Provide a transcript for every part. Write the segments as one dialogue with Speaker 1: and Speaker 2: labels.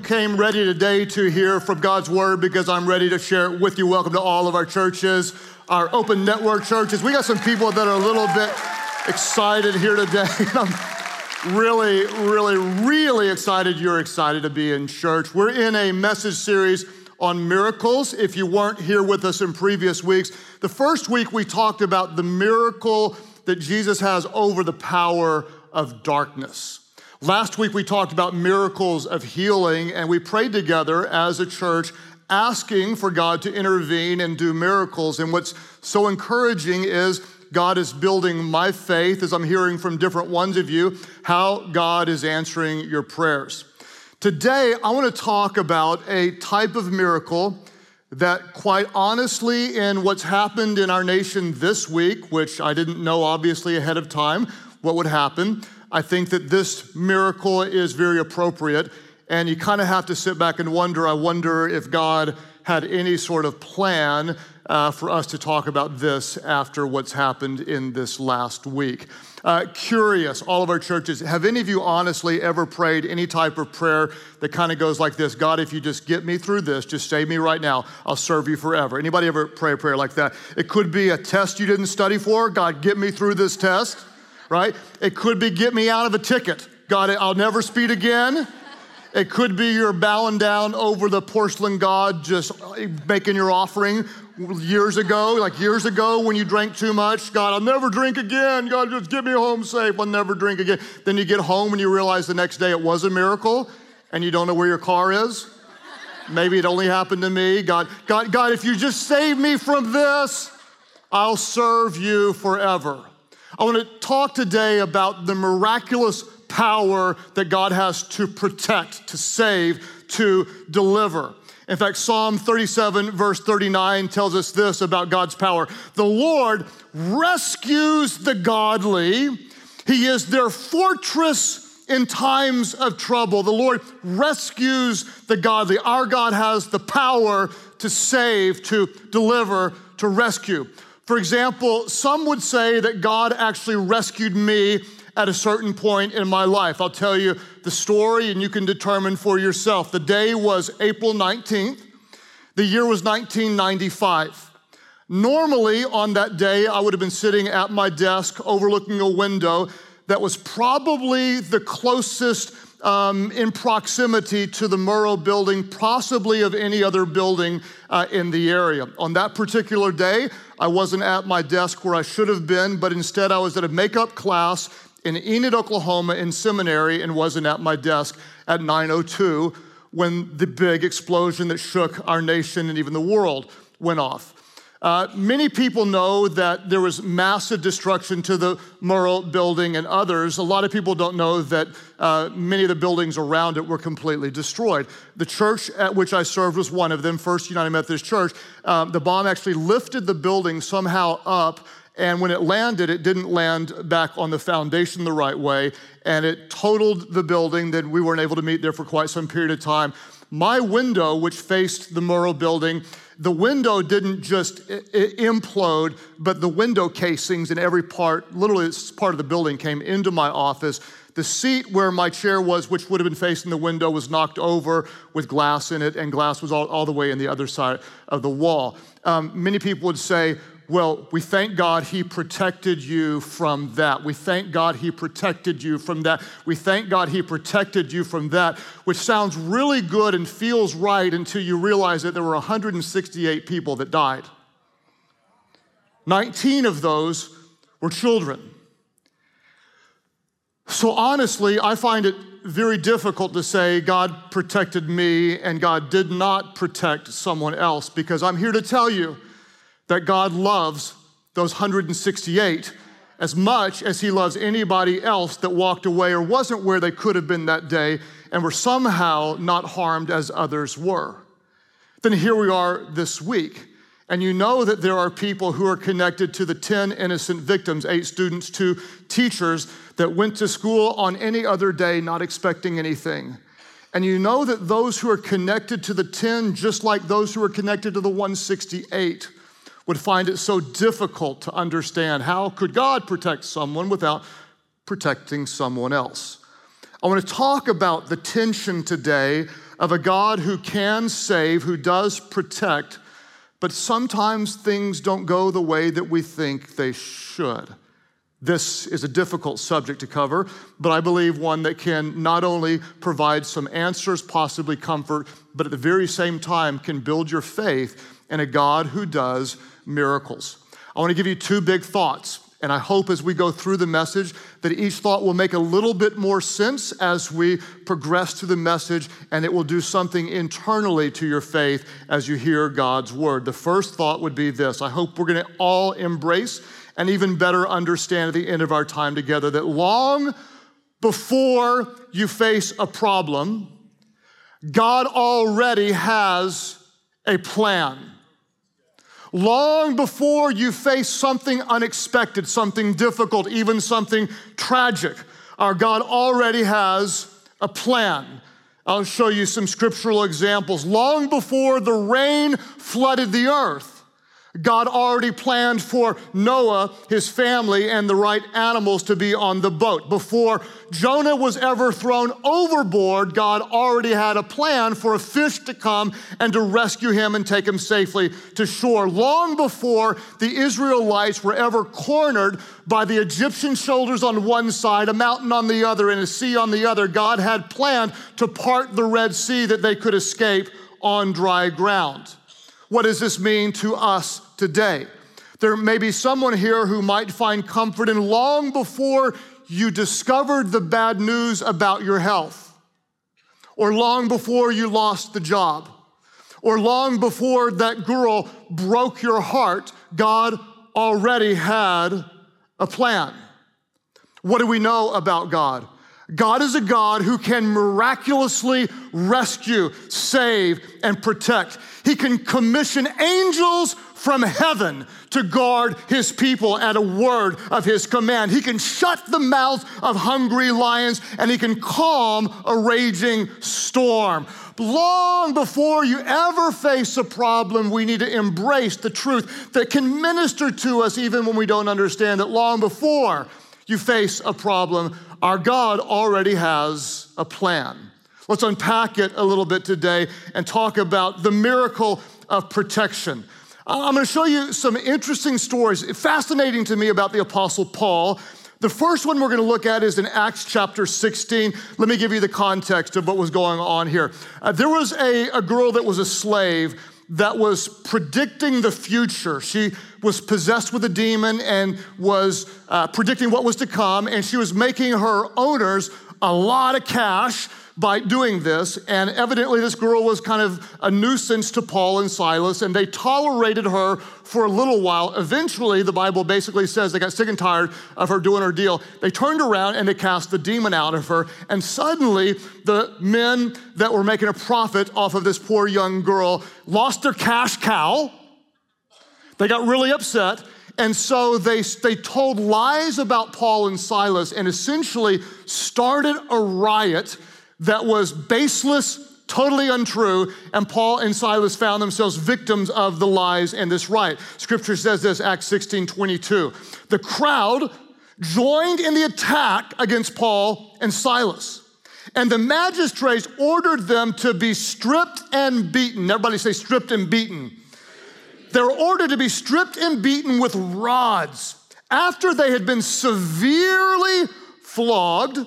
Speaker 1: came ready today to hear from God's word because I'm ready to share it with you. Welcome to all of our churches, our open network churches. We got some people that are a little bit excited here today. I'm really, really, really excited you're excited to be in church. We're in a message series on miracles. If you weren't here with us in previous weeks, the first week we talked about the miracle that Jesus has over the power of darkness. Last week, we talked about miracles of healing, and we prayed together as a church, asking for God to intervene and do miracles. And what's so encouraging is God is building my faith as I'm hearing from different ones of you how God is answering your prayers. Today, I want to talk about a type of miracle that, quite honestly, in what's happened in our nation this week, which I didn't know obviously ahead of time what would happen, I think that this miracle is very appropriate. And you kind of have to sit back and wonder I wonder if God had any sort of plan uh, for us to talk about this after what's happened in this last week. Uh, curious, all of our churches, have any of you honestly ever prayed any type of prayer that kind of goes like this God, if you just get me through this, just save me right now, I'll serve you forever? Anybody ever pray a prayer like that? It could be a test you didn't study for. God, get me through this test right? It could be get me out of a ticket. God, I'll never speed again. It could be you're bowing down over the porcelain god, just making your offering years ago, like years ago when you drank too much. God, I'll never drink again. God, just get me home safe. I'll never drink again. Then you get home and you realize the next day it was a miracle and you don't know where your car is. Maybe it only happened to me. God, God, God, if you just save me from this, I'll serve you forever. I want to talk today about the miraculous power that God has to protect, to save, to deliver. In fact, Psalm 37, verse 39 tells us this about God's power The Lord rescues the godly, He is their fortress in times of trouble. The Lord rescues the godly. Our God has the power to save, to deliver, to rescue. For example, some would say that God actually rescued me at a certain point in my life. I'll tell you the story and you can determine for yourself. The day was April 19th, the year was 1995. Normally, on that day, I would have been sitting at my desk overlooking a window that was probably the closest um, in proximity to the Murrah building, possibly of any other building uh, in the area. On that particular day, I wasn't at my desk where I should have been, but instead I was at a makeup class in Enid, Oklahoma in seminary and wasn't at my desk at 902 when the big explosion that shook our nation and even the world went off. Uh, many people know that there was massive destruction to the Murrah building and others. A lot of people don't know that uh, many of the buildings around it were completely destroyed. The church at which I served was one of them, First United Methodist Church. Um, the bomb actually lifted the building somehow up, and when it landed, it didn't land back on the foundation the right way, and it totaled the building. Then we weren't able to meet there for quite some period of time. My window, which faced the Murrah building, the window didn't just implode, but the window casings in every part, literally part of the building, came into my office. The seat where my chair was, which would have been facing the window, was knocked over with glass in it, and glass was all, all the way in the other side of the wall. Um, many people would say, well, we thank God He protected you from that. We thank God He protected you from that. We thank God He protected you from that, which sounds really good and feels right until you realize that there were 168 people that died. 19 of those were children. So honestly, I find it very difficult to say God protected me and God did not protect someone else because I'm here to tell you that God loves those 168 as much as he loves anybody else that walked away or wasn't where they could have been that day and were somehow not harmed as others were. Then here we are this week. And you know that there are people who are connected to the 10 innocent victims, eight students, two teachers that went to school on any other day not expecting anything. And you know that those who are connected to the 10, just like those who are connected to the 168, would find it so difficult to understand how could God protect someone without protecting someone else. I want to talk about the tension today of a God who can save, who does protect, but sometimes things don't go the way that we think they should. This is a difficult subject to cover, but I believe one that can not only provide some answers, possibly comfort, but at the very same time can build your faith in a God who does miracles. I want to give you two big thoughts, and I hope as we go through the message that each thought will make a little bit more sense as we progress through the message, and it will do something internally to your faith as you hear God's word. The first thought would be this I hope we're going to all embrace and even better understand at the end of our time together that long before you face a problem, God already has a plan. Long before you face something unexpected, something difficult, even something tragic, our God already has a plan. I'll show you some scriptural examples. Long before the rain flooded the earth, God already planned for Noah, his family, and the right animals to be on the boat. Before Jonah was ever thrown overboard, God already had a plan for a fish to come and to rescue him and take him safely to shore. Long before the Israelites were ever cornered by the Egyptian shoulders on one side, a mountain on the other, and a sea on the other, God had planned to part the Red Sea that they could escape on dry ground. What does this mean to us today? There may be someone here who might find comfort in long before you discovered the bad news about your health, or long before you lost the job, or long before that girl broke your heart, God already had a plan. What do we know about God? God is a God who can miraculously rescue, save, and protect. He can commission angels from heaven to guard his people at a word of his command. He can shut the mouths of hungry lions and he can calm a raging storm. Long before you ever face a problem, we need to embrace the truth that can minister to us even when we don't understand it. Long before you face a problem, our God already has a plan. Let's unpack it a little bit today and talk about the miracle of protection. I'm going to show you some interesting stories, fascinating to me about the Apostle Paul. The first one we're going to look at is in Acts chapter 16. Let me give you the context of what was going on here. Uh, there was a, a girl that was a slave that was predicting the future. She was possessed with a demon and was uh, predicting what was to come, and she was making her owners a lot of cash by doing this. And evidently, this girl was kind of a nuisance to Paul and Silas, and they tolerated her for a little while. Eventually, the Bible basically says they got sick and tired of her doing her deal. They turned around and they cast the demon out of her. And suddenly, the men that were making a profit off of this poor young girl lost their cash cow. They got really upset. And so they, they told lies about Paul and Silas and essentially started a riot that was baseless, totally untrue, and Paul and Silas found themselves victims of the lies and this riot. Scripture says this, Acts 16 22. The crowd joined in the attack against Paul and Silas. And the magistrates ordered them to be stripped and beaten. Everybody say, stripped and beaten. They were ordered to be stripped and beaten with rods. After they had been severely flogged,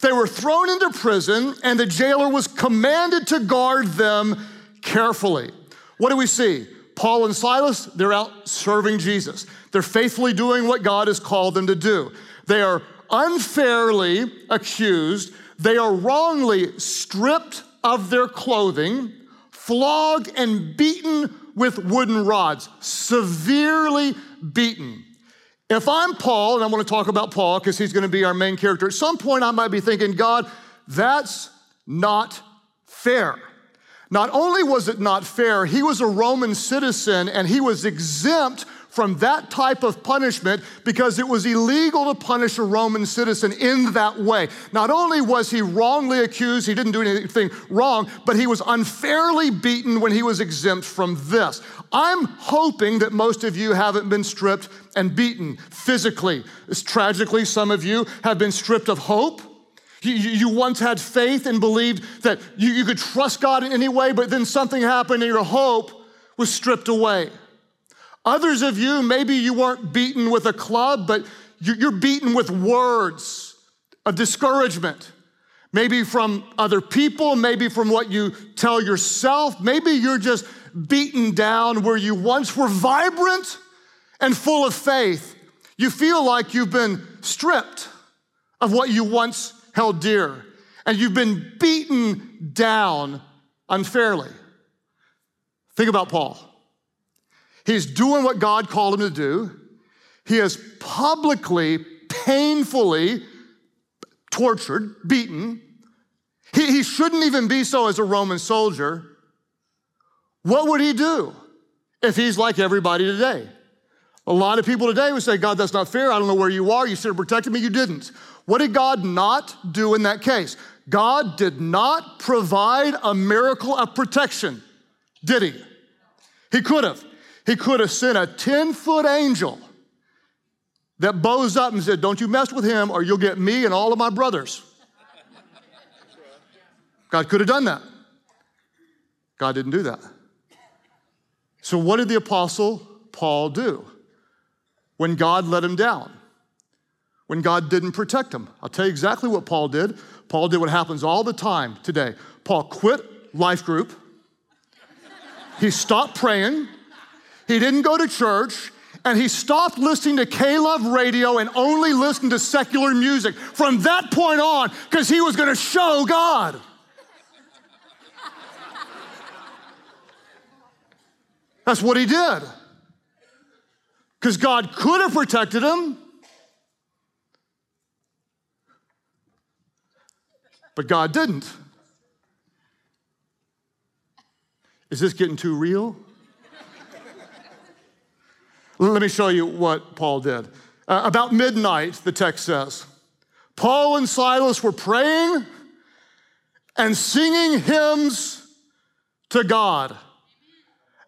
Speaker 1: they were thrown into prison, and the jailer was commanded to guard them carefully. What do we see? Paul and Silas, they're out serving Jesus. They're faithfully doing what God has called them to do. They are unfairly accused, they are wrongly stripped of their clothing, flogged and beaten with wooden rods, severely beaten. If I'm Paul, and I want to talk about Paul because he's going to be our main character, at some point I might be thinking, God, that's not fair. Not only was it not fair, he was a Roman citizen and he was exempt from that type of punishment because it was illegal to punish a Roman citizen in that way. Not only was he wrongly accused, he didn't do anything wrong, but he was unfairly beaten when he was exempt from this. I'm hoping that most of you haven't been stripped and beaten physically. Tragically, some of you have been stripped of hope. You, once had faith and believed that you could trust God in any way, but then something happened and your hope was stripped away. Others of you, maybe you weren't beaten with a club, but you're beaten with words of discouragement. Maybe from other people, maybe from what you tell yourself. Maybe you're just beaten down where you once were vibrant and full of faith. You feel like you've been stripped of what you once held dear, and you've been beaten down unfairly. Think about Paul. He's doing what God called him to do. He is publicly, painfully tortured, beaten. He, he shouldn't even be so as a Roman soldier. What would he do if he's like everybody today? A lot of people today would say, God, that's not fair. I don't know where you are. You should have protected me. You didn't. What did God not do in that case? God did not provide a miracle of protection, did he? He could have. He could have sent a 10 foot angel that bows up and said, Don't you mess with him or you'll get me and all of my brothers. God could have done that. God didn't do that. So, what did the apostle Paul do when God let him down? when God didn't protect him. I'll tell you exactly what Paul did. Paul did what happens all the time today. Paul quit life group. He stopped praying. He didn't go to church. And he stopped listening to K Love radio and only listened to secular music from that point on because he was going to show God. That's what he did. Because God could have protected him, but God didn't. Is this getting too real? Let me show you what Paul did. Uh, about midnight, the text says, Paul and Silas were praying and singing hymns to God.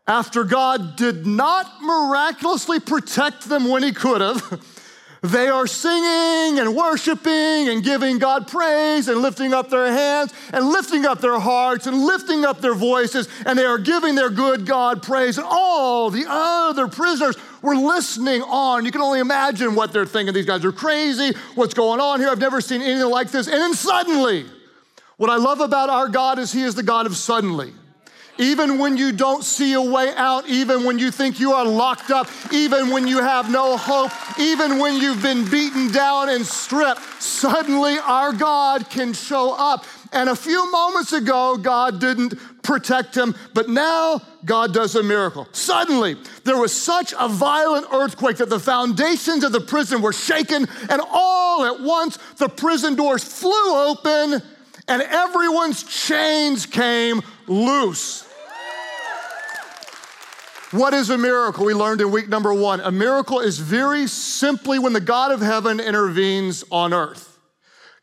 Speaker 1: After God did not miraculously protect them when he could have, they are singing and worshiping and giving God praise and lifting up their hands and lifting up their hearts and lifting up their voices, and they are giving their good God praise. And all the other prisoners were listening on. You can only imagine what they're thinking. These guys are crazy. What's going on here? I've never seen anything like this. And then suddenly, what I love about our God is He is the God of suddenly even when you don't see a way out, even when you think you are locked up, even when you have no hope, even when you've been beaten down and stripped, suddenly our God can show up. And a few moments ago, God didn't protect him, but now God does a miracle. Suddenly, there was such a violent earthquake that the foundations of the prison were shaken, and all at once the prison doors flew open, and everyone's chains came loose. What is a miracle? We learned in week number one. A miracle is very simply when the God of heaven intervenes on earth.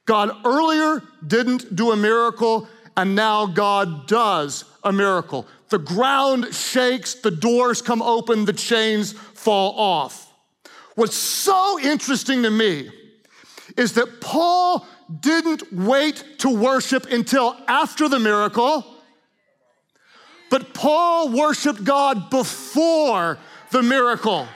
Speaker 1: God earlier didn't do a miracle, and now God does a miracle. The ground shakes, the doors come open, the chains fall off. What's so interesting to me is that Paul didn't wait to worship until after the miracle. But Paul worshiped God before the miracle.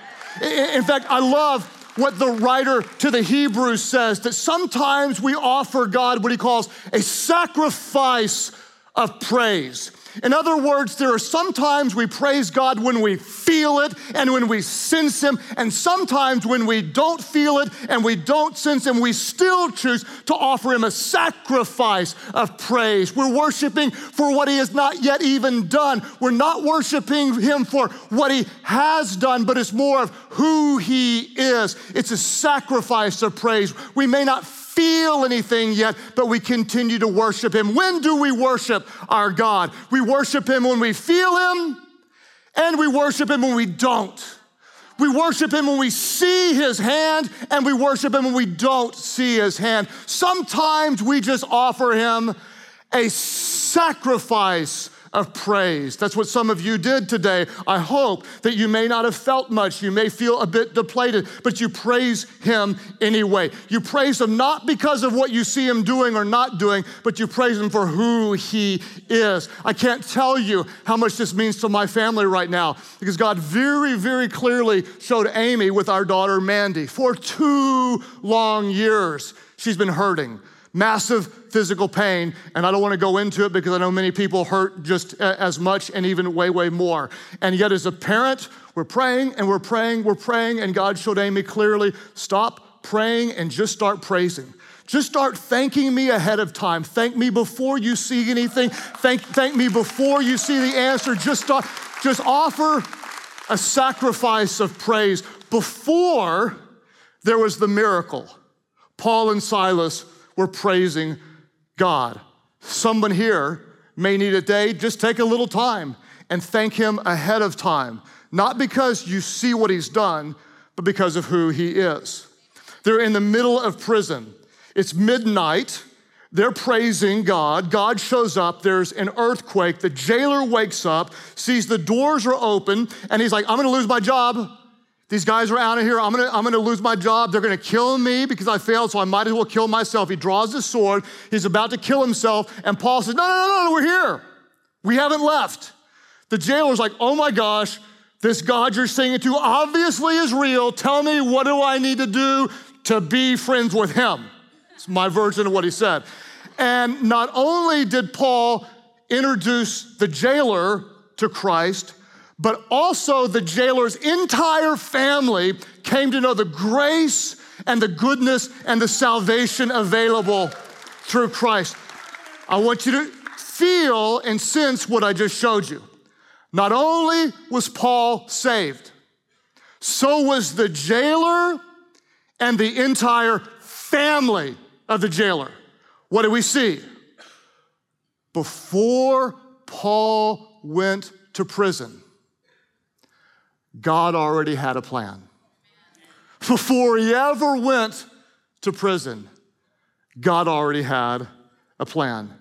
Speaker 1: In fact, I love what the writer to the Hebrews says that sometimes we offer God what he calls a sacrifice of praise. In other words, there are sometimes we praise God when we feel it and when we sense Him, and sometimes when we don't feel it and we don't sense Him, we still choose to offer Him a sacrifice of praise. We're worshiping for what He has not yet even done. We're not worshiping Him for what He has done, but it's more of who He is. It's a sacrifice of praise. We may not feel anything yet, but we continue to worship Him. When do we worship our God? We worship Him when we feel Him, and we worship Him when we don't. We worship Him when we see His hand, and we worship Him when we don't see His hand. Sometimes we just offer Him a sacrifice of praise. That's what some of you did today. I hope that you may not have felt much. You may feel a bit depleted, but you praise Him anyway. You praise Him not because of what you see Him doing or not doing, but you praise Him for who He is. I can't tell you how much this means to my family right now because God very, very clearly showed Amy with our daughter Mandy for two long years. She's been hurting massive physical pain, and I don't want to go into it because I know many people hurt just uh, as much and even way, way more. And yet, as a parent, we're praying and we're praying, we're praying, and God showed Amy clearly stop praying and just start praising. Just start thanking me ahead of time. Thank me before you see anything. Thank, thank me before you see the answer. Just, start, just offer a sacrifice of praise before there was the miracle. Paul and Silas we're praising God. Someone here may need a day, just take a little time and thank Him ahead of time, not because you see what He's done, but because of who He is. They're in the middle of prison. It's midnight. They're praising God. God shows up. There's an earthquake. The jailer wakes up, sees the doors are open, and he's like, I'm gonna lose my job. These guys are out of here. I'm gonna, I'm gonna lose my job. They're gonna kill me because I failed, so I might as well kill myself. He draws his sword. He's about to kill himself. And Paul says, No, no, no, no, we're here. We haven't left. The jailer's like, Oh my gosh, this God you're singing to obviously is real. Tell me, what do I need to do to be friends with him? It's my version of what he said. And not only did Paul introduce the jailer to Christ, but also the jailer's entire family came to know the grace and the goodness and the salvation available through Christ. I want you to feel and sense what I just showed you. Not only was Paul saved, so was the jailer and the entire family of the jailer. What do we see? Before Paul went to prison, God already had a plan. Before he ever went to prison, God already had a plan.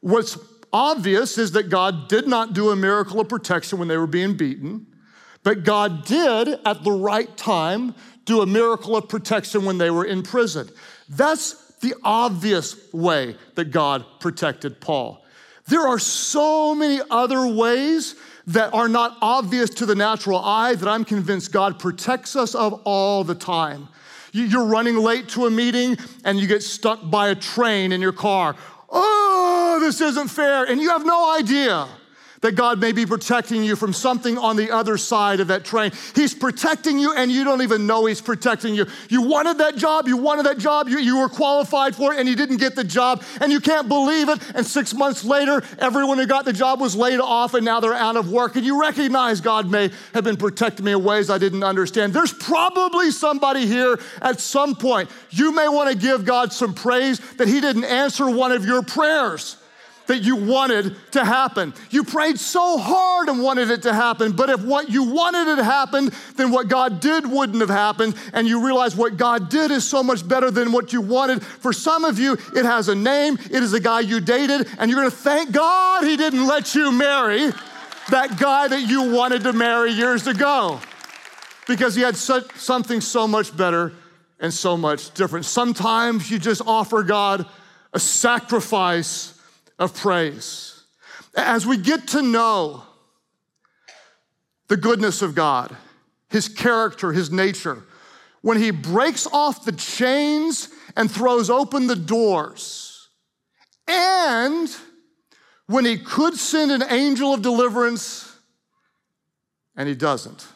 Speaker 1: What's obvious is that God did not do a miracle of protection when they were being beaten, but God did at the right time do a miracle of protection when they were in prison. That's the obvious way that God protected Paul. There are so many other ways that are not obvious to the natural eye that I'm convinced God protects us of all the time. You're running late to a meeting and you get stuck by a train in your car. Oh, this isn't fair. And you have no idea that God may be protecting you from something on the other side of that train. He's protecting you and you don't even know He's protecting you. You wanted that job, you wanted that job, you, you were qualified for it, and you didn't get the job, and you can't believe it. And six months later, everyone who got the job was laid off and now they're out of work. And you recognize God may have been protecting me in ways I didn't understand. There's probably somebody here at some point. You may want to give God some praise that He didn't answer one of your prayers that you wanted to happen. You prayed so hard and wanted it to happen, but if what you wanted had happened, then what God did wouldn't have happened, and you realize what God did is so much better than what you wanted. For some of you, it has a name, it is a guy you dated, and you're gonna thank God he didn't let you marry that guy that you wanted to marry years ago because he had such, something so much better and so much different. Sometimes you just offer God a sacrifice of praise. As we get to know the goodness of God, His character, His nature, when He breaks off the chains and throws open the doors, and when He could send an angel of deliverance and He doesn't.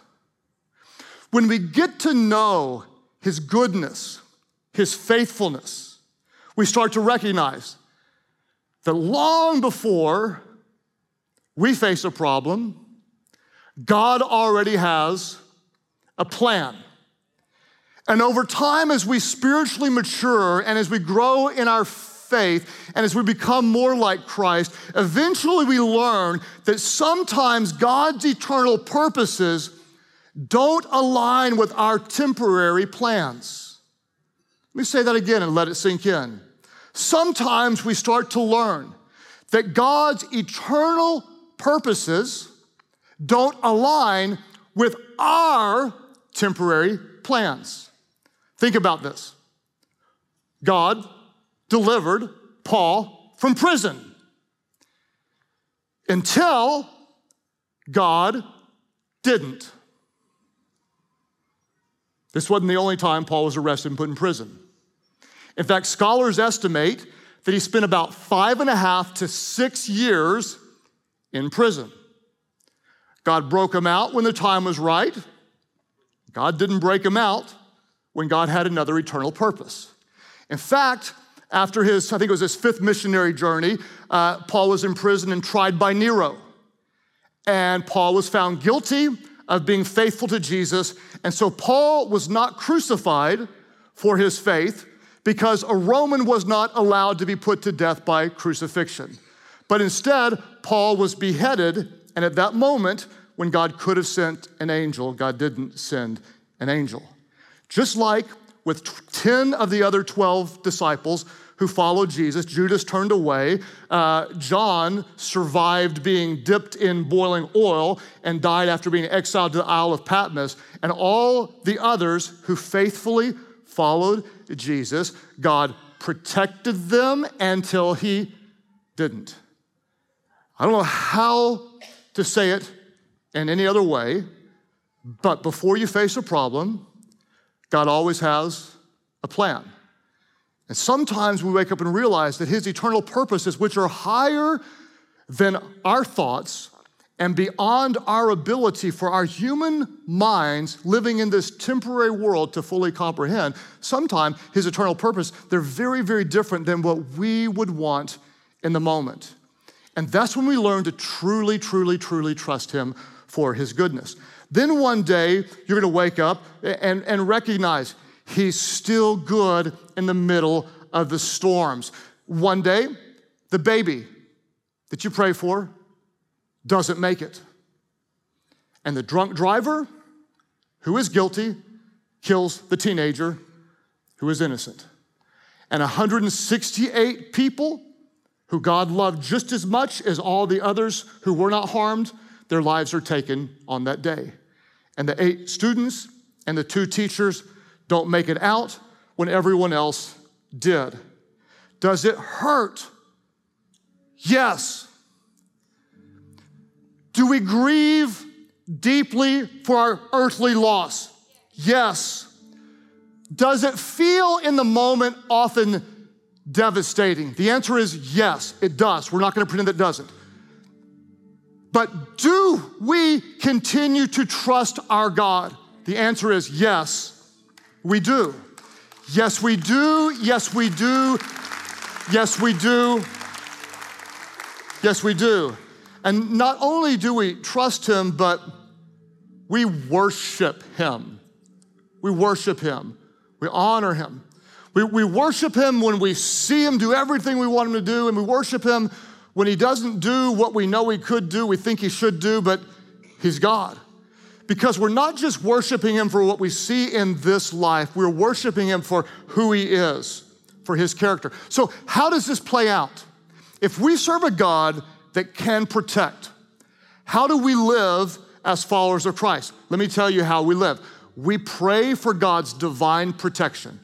Speaker 1: When we get to know His goodness, His faithfulness, we start to recognize that long before we face a problem, God already has a plan. And over time, as we spiritually mature and as we grow in our faith and as we become more like Christ, eventually we learn that sometimes God's eternal purposes don't align with our temporary plans. Let me say that again and let it sink in sometimes we start to learn that God's eternal purposes don't align with our temporary plans. Think about this God delivered Paul from prison until God didn't. This wasn't the only time Paul was arrested and put in prison. In fact, scholars estimate that he spent about five and a half to six years in prison. God broke him out when the time was right. God didn't break him out when God had another eternal purpose. In fact, after his, I think it was his fifth missionary journey, uh, Paul was in prison and tried by Nero. And Paul was found guilty of being faithful to Jesus. And so Paul was not crucified for his faith because a Roman was not allowed to be put to death by crucifixion. But instead, Paul was beheaded. And at that moment, when God could have sent an angel, God didn't send an angel. Just like with 10 of the other 12 disciples who followed Jesus, Judas turned away. Uh, John survived being dipped in boiling oil and died after being exiled to the Isle of Patmos. And all the others who faithfully followed Jesus, God protected them until he didn't. I don't know how to say it in any other way, but before you face a problem, God always has a plan. And sometimes we wake up and realize that His eternal purposes, which are higher than our thoughts and beyond our ability for our human minds living in this temporary world to fully comprehend, sometimes His eternal purpose, they're very, very different than what we would want in the moment. And that's when we learn to truly, truly, truly trust Him for His goodness. Then one day, you're gonna wake up and, and recognize He's still good in the middle of the storms. One day, the baby that you pray for doesn't make it. And the drunk driver, who is guilty, kills the teenager who is innocent. And 168 people who God loved just as much as all the others who were not harmed, their lives are taken on that day. And the eight students and the two teachers don't make it out when everyone else did. Does it hurt? Yes. Do we grieve deeply for our earthly loss? Yes. Does it feel in the moment often devastating? The answer is yes, it does. We're not going to pretend it doesn't. But do we continue to trust our God? The answer is yes, we do. Yes, we do. Yes, we do. Yes, we do. Yes, we do. And not only do we trust Him, but we worship Him. We worship Him. We honor Him. We, we worship Him when we see Him do everything we want Him to do, and we worship Him when He doesn't do what we know He could do, we think He should do, but He's God. Because we're not just worshiping Him for what we see in this life, we're worshiping Him for who He is, for His character. So, how does this play out? If we serve a God that can protect, how do we live as followers of Christ? Let me tell you how we live. We pray for God's divine protection.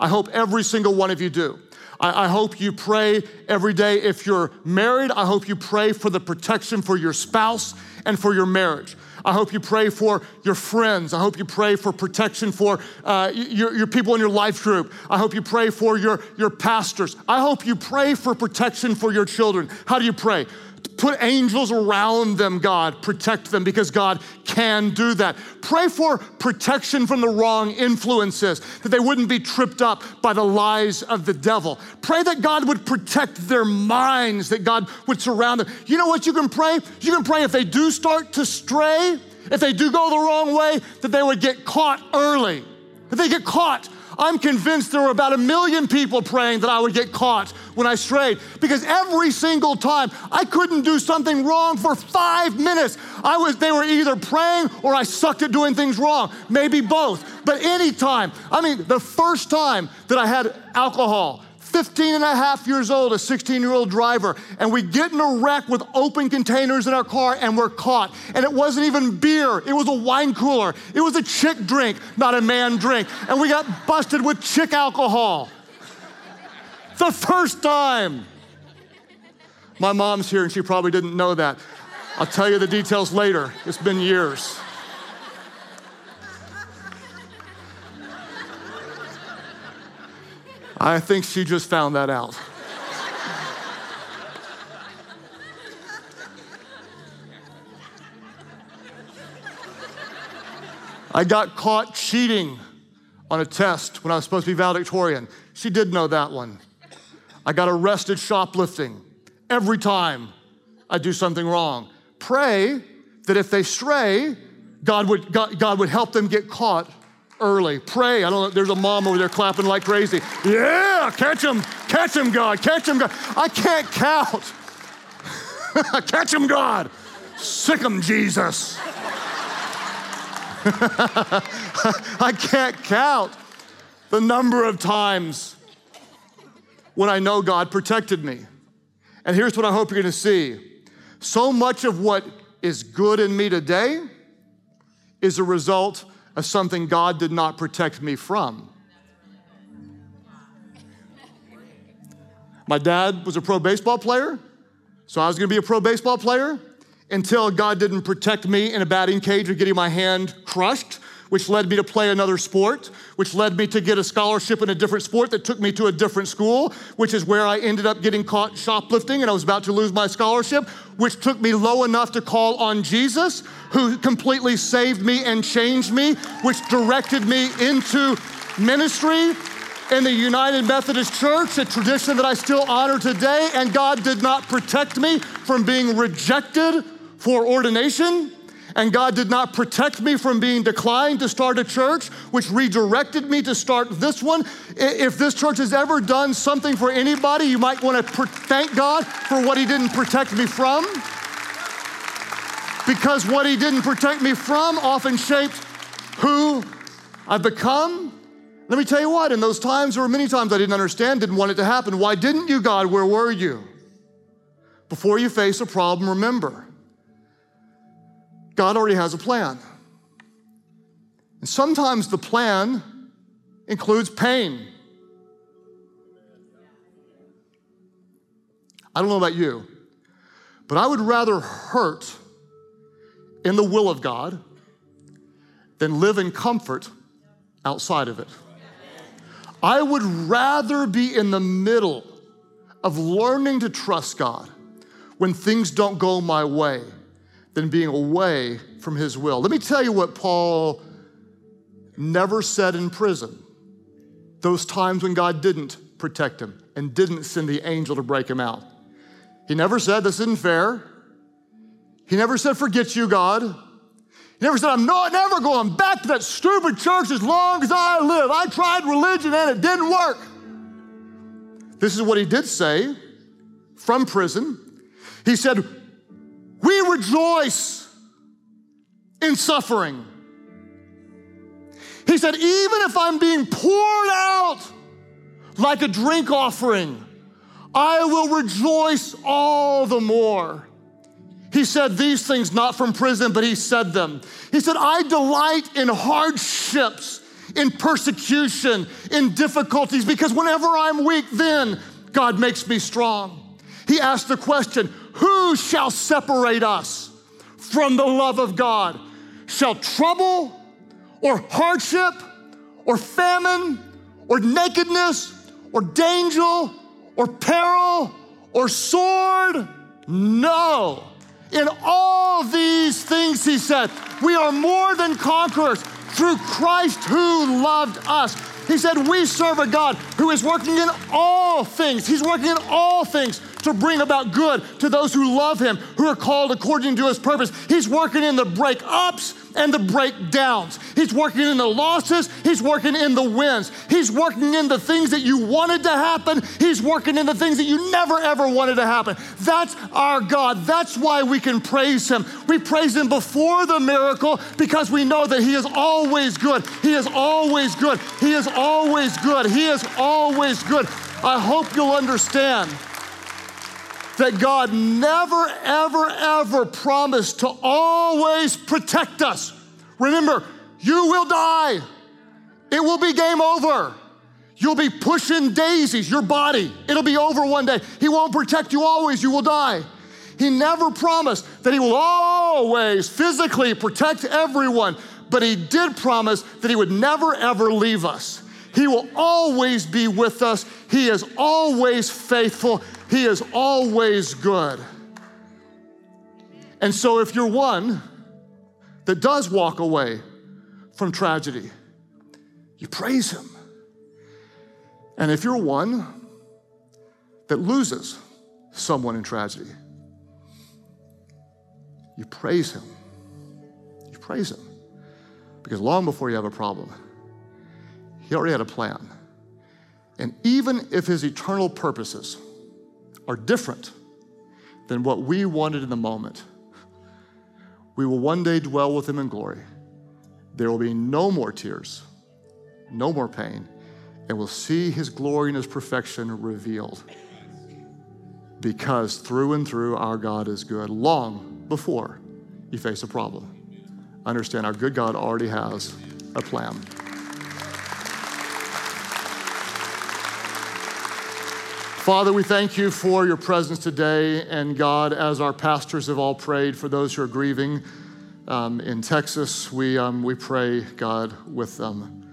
Speaker 1: I hope every single one of you do. I, I, hope you pray every day. If you're married, I hope you pray for the protection for your spouse and for your marriage. I hope you pray for your friends. I hope you pray for protection for uh, your, your people in your life group. I hope you pray for your, your pastors. I hope you pray for protection for your children. How do you pray? Put angels around them, God. Protect them because God can do that. Pray for protection from the wrong influences, that they wouldn't be tripped up by the lies of the devil. Pray that God would protect their minds, that God would surround them. You know what you can pray? You can pray if they do start to stray, if they do go the wrong way, that they would get caught early. That they get caught I'm convinced there were about a million people praying that I would get caught when I strayed because every single time I couldn't do something wrong for five minutes. I was, they were either praying or I sucked at doing things wrong, maybe both. But anytime, I mean, the first time that I had alcohol, 15 and a half years old, a 16 year old driver, and we get in a wreck with open containers in our car and we're caught. And it wasn't even beer, it was a wine cooler. It was a chick drink, not a man drink. And we got busted with chick alcohol. the first time. My mom's here and she probably didn't know that. I'll tell you the details later. It's been years. I think she just found that out. I got caught cheating on a test when I was supposed to be valedictorian. She did know that one. I got arrested shoplifting every time I do something wrong. Pray that if they stray, God would, God, God would help them get caught early. Pray. I don't know, there's a mom over there clapping like crazy. Yeah, catch him, catch him, God, catch him, God. I can't count. catch him, God. Sic him, Jesus. I can't count the number of times when I know God protected me. And here's what I hope you're gonna see so much of what is good in me today is a result of something God did not protect me from. My dad was a pro baseball player, so I was gonna be a pro baseball player until God didn't protect me in a batting cage or getting my hand crushed which led me to play another sport, which led me to get a scholarship in a different sport that took me to a different school, which is where I ended up getting caught shoplifting and I was about to lose my scholarship, which took me low enough to call on Jesus, who completely saved me and changed me, which directed me into ministry in the United Methodist Church, a tradition that I still honor today, and God did not protect me from being rejected for ordination and God did not protect me from being declined to start a church, which redirected me to start this one. If this church has ever done something for anybody, you might want to thank God for what He didn't protect me from. Because what He didn't protect me from often shaped who I've become. Let me tell you what, in those times, there were many times I didn't understand, didn't want it to happen. Why didn't you, God? Where were you? Before you face a problem, remember God already has a plan. And sometimes the plan includes pain. I don't know about you, but I would rather hurt in the will of God than live in comfort outside of it. I would rather be in the middle of learning to trust God when things don't go my way than being away from his will. Let me tell you what Paul never said in prison. Those times when God didn't protect him and didn't send the angel to break him out. He never said, This isn't fair. He never said, Forget you, God. He never said, I'm not, never going back to that stupid church as long as I live. I tried religion and it didn't work. This is what he did say from prison. He said, we rejoice in suffering. He said, even if I'm being poured out like a drink offering, I will rejoice all the more. He said these things not from prison, but he said them. He said, I delight in hardships, in persecution, in difficulties, because whenever I'm weak, then God makes me strong. He asked the question, who shall separate us from the love of God? Shall trouble or hardship or famine or nakedness or danger or peril or sword? No. In all these things, he said, we are more than conquerors through Christ who loved us. He said, We serve a God who is working in all things. He's working in all things to bring about good to those who love him, who are called according to his purpose. He's working in the breakups and the breakdowns. He's working in the losses, he's working in the wins. He's working in the things that you wanted to happen, he's working in the things that you never ever wanted to happen. That's our God. That's why we can praise him. We praise him before the miracle because we know that he is always good. He is always good. He is always good. He is always good. I hope you'll understand that God never, ever, ever promised to always protect us. Remember, you will die. It will be game over. You'll be pushing daisies, your body. It'll be over one day. He won't protect you always, you will die. He never promised that He will always physically protect everyone, but He did promise that He would never, ever leave us. He will always be with us. He is always faithful. He is always good. And so, if you're one that does walk away from tragedy, you praise Him. And if you're one that loses someone in tragedy, you praise Him. You praise Him. Because long before you have a problem, He already had a plan. And even if His eternal purposes are different than what we wanted in the moment, we will one day dwell with Him in glory. There will be no more tears, no more pain, and we'll see His glory and His perfection revealed. Because through and through, our God is good. Long before you face a problem. Understand our good God already has a plan. Father, we thank you for your presence today. And God, as our pastors have all prayed for those who are grieving um, in Texas, we, um, we pray, God, with them.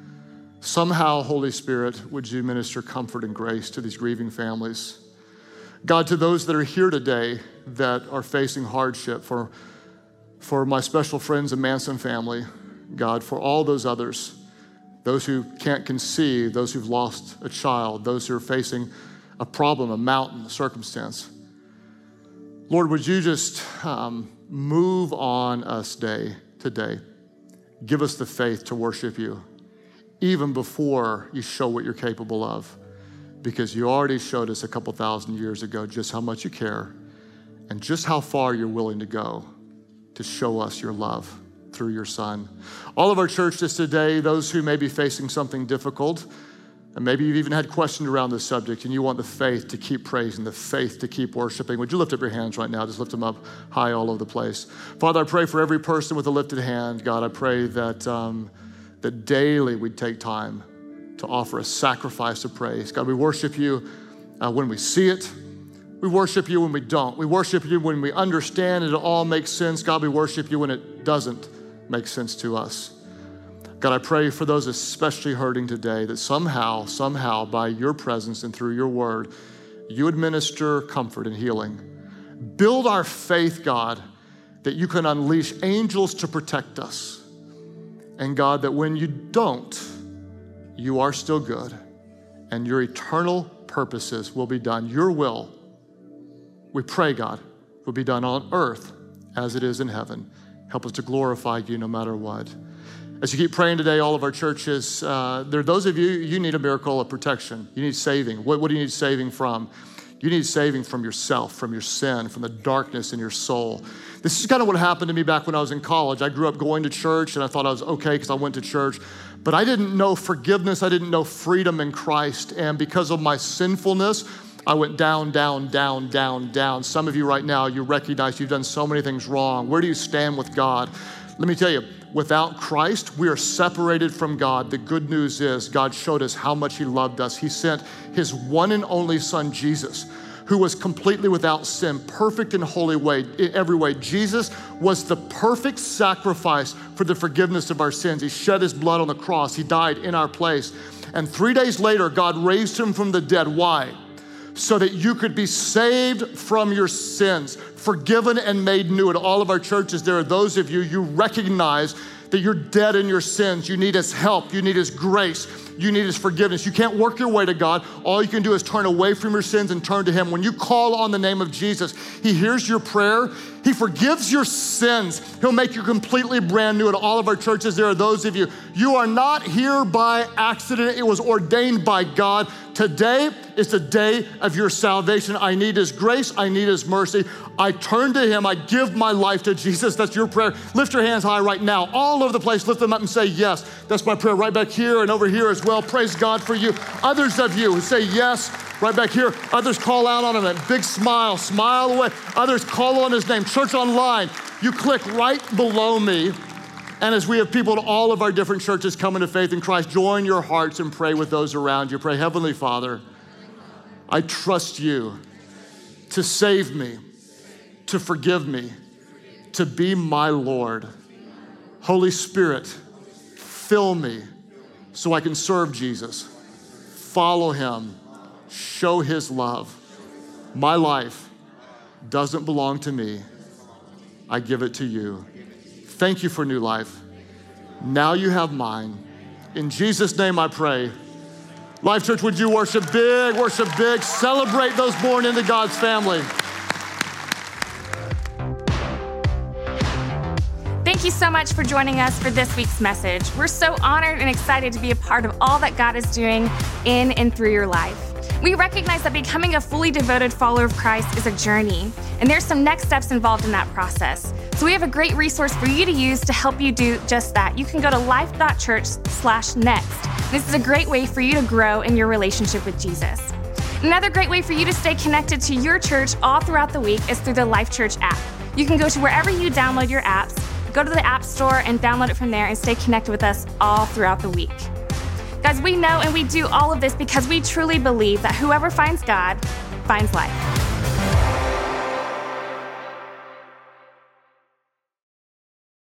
Speaker 1: Somehow, Holy Spirit, would you minister comfort and grace to these grieving families? God, to those that are here today that are facing hardship, for, for my special friends and Manson family, God, for all those others, those who can't conceive, those who've lost a child, those who are facing a problem, a mountain, a circumstance. Lord, would you just um, move on us day today? Give us the faith to worship you, even before you show what you're capable of because you already showed us a couple thousand years ago just how much you care and just how far you're willing to go to show us your love through your son. All of our churches today, those who may be facing something difficult, and maybe you've even had questions around this subject and you want the faith to keep praising, the faith to keep worshiping. Would you lift up your hands right now? Just lift them up high all over the place. Father, I pray for every person with a lifted hand. God, I pray that, um, that daily we'd take time to offer a sacrifice of praise. God, we worship you uh, when we see it. We worship you when we don't. We worship you when we understand it all makes sense. God, we worship you when it doesn't make sense to us. God, I pray for those especially hurting today that somehow, somehow, by your presence and through your word, you administer comfort and healing. Build our faith, God, that you can unleash angels to protect us. And God, that when you don't, you are still good, and your eternal purposes will be done. Your will, we pray, God, will be done on earth as it is in heaven. Help us to glorify you no matter what. As you keep praying today, all of our churches, uh, there are those of you, you need a miracle of protection. You need saving. What, what do you need saving from? You need saving from yourself, from your sin, from the darkness in your soul. This is kind of what happened to me back when I was in college. I grew up going to church and I thought I was okay because I went to church. But I didn't know forgiveness, I didn't know freedom in Christ. And because of my sinfulness, I went down, down, down, down, down. Some of you right now, you recognize you've done so many things wrong. Where do you stand with God? Let me tell you, without Christ, we are separated from God. The good news is God showed us how much He loved us. He sent His one and only Son, Jesus who was completely without sin, perfect in holy way, in every way. Jesus was the perfect sacrifice for the forgiveness of our sins. He shed his blood on the cross. He died in our place. And three days later, God raised him from the dead. Why? So that you could be saved from your sins, forgiven and made new. At all of our churches, there are those of you, you recognize that you're dead in your sins. You need his help. You need his grace. You need is forgiveness. You can't work your way to God. All you can do is turn away from your sins and turn to Him. When you call on the name of Jesus, He hears your prayer. He forgives your sins. He'll make you completely brand new. At all of our churches, there are those of you, you are not here by accident. It was ordained by God. Today is the day of your salvation. I need His grace. I need His mercy. I turn to Him. I give my life to Jesus. That's your prayer. Lift your hands high right now, all over the place. Lift them up and say, Yes. That's my prayer right back here and over here as well. Praise God for you. Others of you who say yes Right back here, others call out on him, a big smile, smile away. Others call on his name. Church online, you click right below me. And as we have people at all of our different churches coming to faith in Christ, join your hearts and pray with those around you. Pray, Heavenly Father, I trust you to save me, to forgive me, to be my Lord. Holy Spirit, fill me so I can serve Jesus, follow him, show his love. My life doesn't belong to me, I give it to you. Thank you for new life. Now you have mine. In Jesus' name I pray. Life Church, would you worship big, worship big, celebrate those born into God's family.
Speaker 2: You so much for joining us for this week's message. We're so honored and excited to be a part of all that God is doing in and through your life. We recognize that becoming a fully devoted follower of Christ is a journey, and there's some next steps involved in that process. So we have a great resource for you to use to help you do just that. You can go to life.church/next. This is a great way for you to grow in your relationship with Jesus. Another great way for you to stay connected to your church all throughout the week is through the Life Church app. You can go to wherever you download your apps, go to the App Store and download it from there and stay connected with us all throughout the week. Guys, we know and we do all of this because we truly believe that whoever finds God finds life.